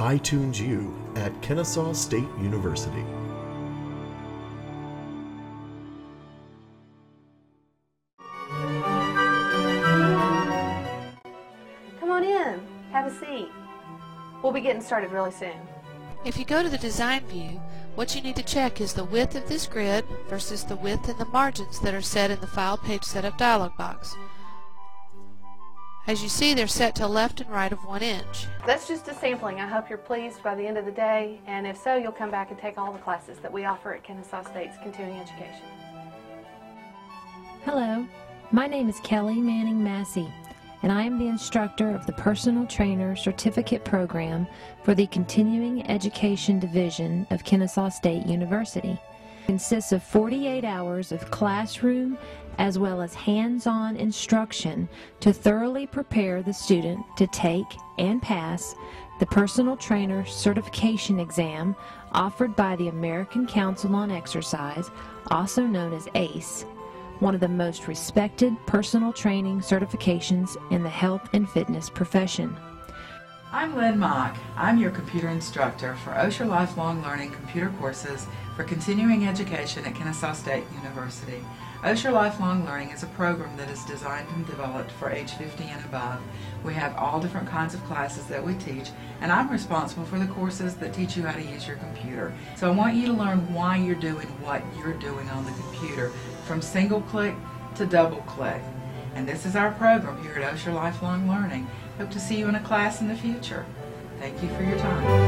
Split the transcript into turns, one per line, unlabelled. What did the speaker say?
iTunes U at Kennesaw State University.
Come on in. Have a seat. We'll be getting started really soon.
If you go to the design view, what you need to check is the width of this grid versus the width and the margins that are set in the File Page Setup dialog box. As you see, they're set to left and right of 1 inch.
That's just a sampling. I hope you're pleased by the end of the day, and if so, you'll come back and take all the classes that we offer at Kennesaw State's continuing education.
Hello, my name is Kelly Manning Massey, and I am the instructor of the Personal Trainer Certificate Program for the Continuing Education Division of Kennesaw State University. Consists of 48 hours of classroom as well as hands-on instruction to thoroughly prepare the student to take and pass the Personal Trainer Certification Exam offered by the American Council on Exercise, also known as ACE, one of the most respected personal training certifications in the health and fitness profession.
I'm Lynn Mock. I'm your computer instructor for Osher Lifelong Learning computer courses for continuing education at Kennesaw State University. Osher Lifelong Learning is a program that is designed and developed for age 50 and above. We have all different kinds of classes that we teach, and I'm responsible for the courses that teach you how to use your computer. So I want you to learn why you're doing what you're doing on the computer, from single click to double click. And this is our program here at Osher Lifelong Learning. Hope to see you in a class in the future. Thank you for your time.